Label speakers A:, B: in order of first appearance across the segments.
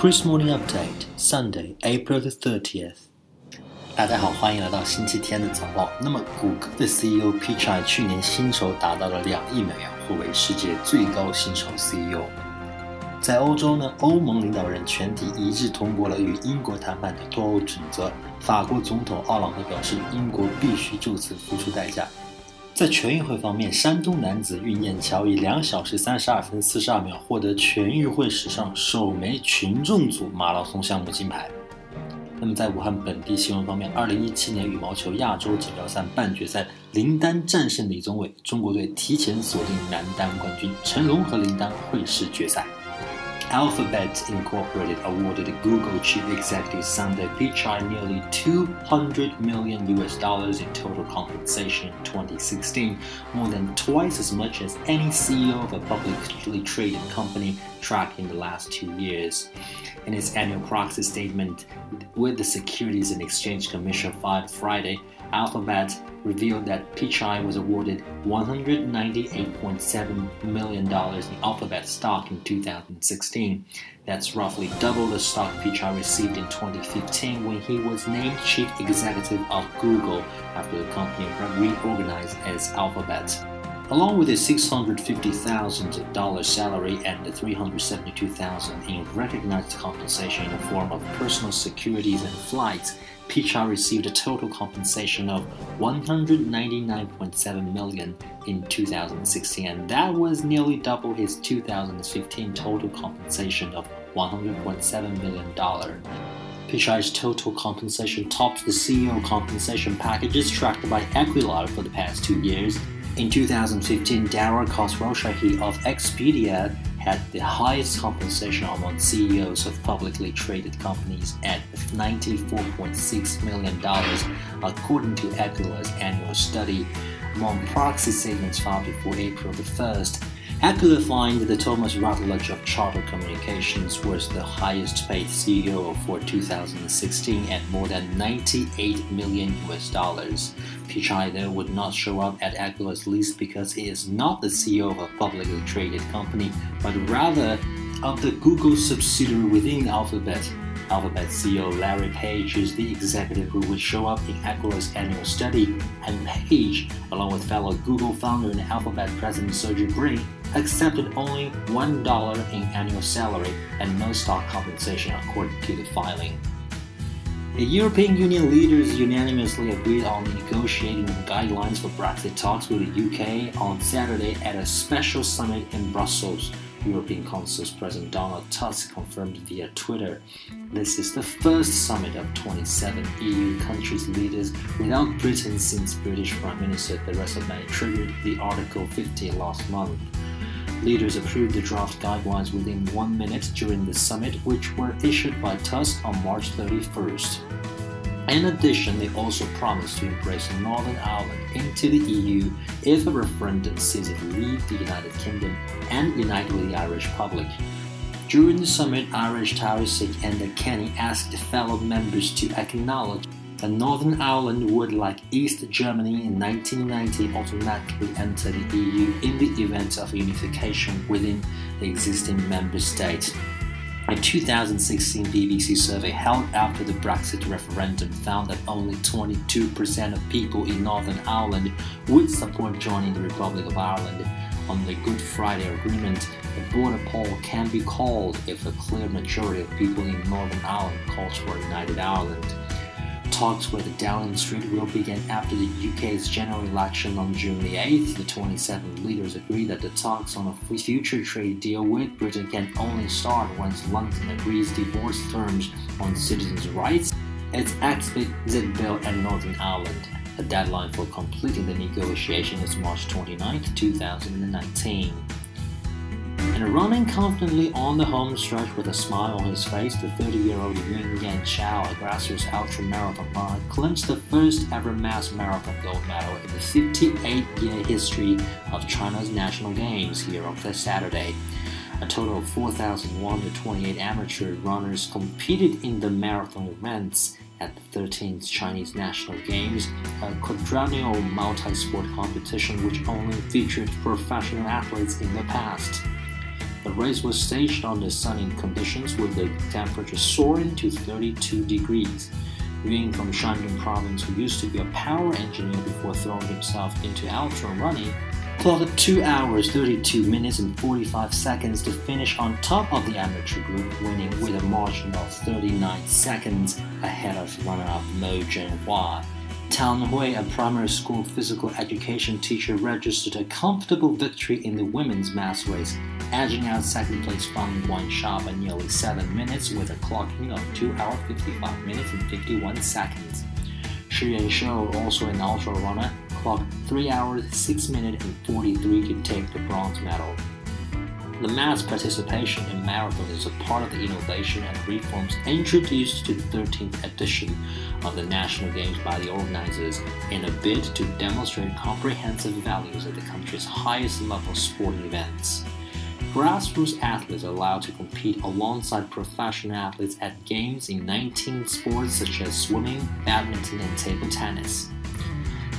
A: Chris Morning Update Sunday, April the thirtieth。大家好，欢迎来到星期天的早报。那么，谷歌的 CEO P. Chai 去年薪酬达到了两亿美元，获为世界最高薪酬 CEO。在欧洲呢，欧盟领导人全体一致通过了与英国谈判的脱欧准则。法国总统奥朗德表示，英国必须就此付出代价。在全运会方面，山东男子运雁桥以两小时三十二分四十二秒获得全运会史上首枚群众组马拉松项目金牌。那么，在武汉本地新闻方面，二零一七年羽毛球亚洲锦标赛半决赛，林丹战胜李宗伟，中国队提前锁定男单冠军，成龙和林丹会师决赛。Alphabet Incorporated awarded Google chief executive Sundar Pichai nearly 200 million US dollars in total compensation in 2016, more than twice as much as any CEO of a publicly traded company tracked in the last two years. In its annual proxy statement with the Securities and Exchange Commission filed Friday, Alphabet revealed that Pichai was awarded $198.7 million in Alphabet stock in 2016. That's roughly double the stock Pichai received in 2015 when he was named chief executive of Google after the company reorganized as Alphabet. Along with a $650,000 salary and the $372,000 in recognized compensation in the form of personal securities and flights, Pichai received a total compensation of 199.7 million in 2016, and that was nearly double his 2015 total compensation of 100.7 million dollar. Pichai's total compensation topped the CEO compensation packages tracked by Equilar for the past two years. In 2015, Dara Khosrowshahi of Expedia had the highest compensation among CEOs of publicly traded companies at $94.6 million, according to Equilar's annual study. Among proxy statements filed before April the 1st, Equilar find that Thomas Rutledge of Charter Communications was the highest paid CEO for 2016 at more than 98 million US dollars. Pichai though would not show up at Equilar's list because he is not the CEO of a publicly traded company, but rather of the Google subsidiary within Alphabet. Alphabet CEO Larry Page is the executive who would show up in Equilar's annual study, and Page, along with fellow Google founder and Alphabet president Sergey Brin, accepted only $1 in annual salary and no stock compensation according to the filing. The European Union leaders unanimously agreed on negotiating guidelines for Brexit talks with the UK on Saturday at a special summit in Brussels. European Council's President Donald Tusk confirmed via Twitter. This is the first summit of 27 EU countries' leaders without Britain since British Prime Minister Theresa May triggered the Article 50 last month. Leaders approved the draft guidelines within one minute during the summit, which were issued by Tusk on March 31st. In addition, they also promised to embrace Northern Ireland into the EU if a referendum sees it leave the United Kingdom and unite with the Irish public. During the summit, Irish Taoiseach Enda Kenny asked fellow members to acknowledge that Northern Ireland would, like East Germany in 1990, automatically enter the EU in the event of unification within the existing member state. A 2016 BBC survey held after the Brexit referendum found that only 22% of people in Northern Ireland would support joining the Republic of Ireland. On the Good Friday Agreement, a border poll can be called if a clear majority of people in Northern Ireland calls for a united Ireland. Talks with the Downing Street will begin after the UK's general election on June the 8th. The 27 leaders agree that the talks on a future trade deal with Britain can only start once London agrees divorce terms on citizens' rights, its exit bill, and Northern Ireland. The deadline for completing the negotiation is March 29, 2019. And running confidently on the home stretch with a smile on his face, the 30-year-old Yuan Yanchao, a grassroots ultra-marathon runner, clinched the first ever mass marathon gold medal in the 58-year history of China's national games here on this Saturday. A total of 4,128 amateur runners competed in the marathon events at the 13th Chinese National Games, a quadrennial multi sport competition which only featured professional athletes in the past. The race was staged under sunny conditions with the temperature soaring to 32 degrees. Yuan from Shandong province, who used to be a power engineer before throwing himself into ultra running, clocked 2 hours 32 minutes and 45 seconds to finish on top of the amateur group, winning with a margin of 39 seconds ahead of runner-up Mo Zhenhua. Tang Hui, a primary school physical education teacher, registered a comfortable victory in the women's mass race, edging out second place Fang Guansha by nearly 7 minutes with a clocking of 2 hours 55 minutes and 51 seconds. Shi Yanshou, also an ultra runner, clocked 3 hours 6 minutes and 43 to take the bronze medal. The mass participation in marathon is a part of the innovation and reforms introduced to the 13th edition of the National Games by the organizers in a bid to demonstrate comprehensive values at the country's highest level sporting events. Grassroots athletes are allowed to compete alongside professional athletes at games in 19 sports such as swimming, badminton, and table tennis.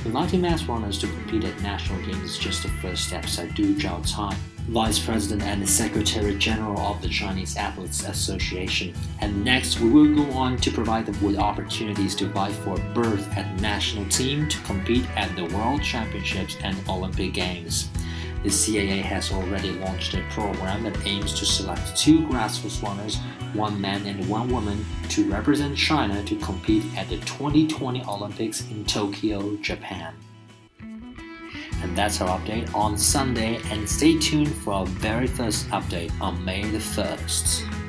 A: Inviting mass runners to compete at national games is just the first step, said Du Zhaocai, Vice President and Secretary General of the Chinese Athletics Association. And next, we will go on to provide them with opportunities to vie for a berth at national team to compete at the World Championships and Olympic Games. The CAA has already launched a program that aims to select two grassroots runners, one man and one woman, to represent China to compete at the 2020 Olympics in Tokyo, Japan. And that's our update on Sunday, and stay tuned for our very first update on May the 1st.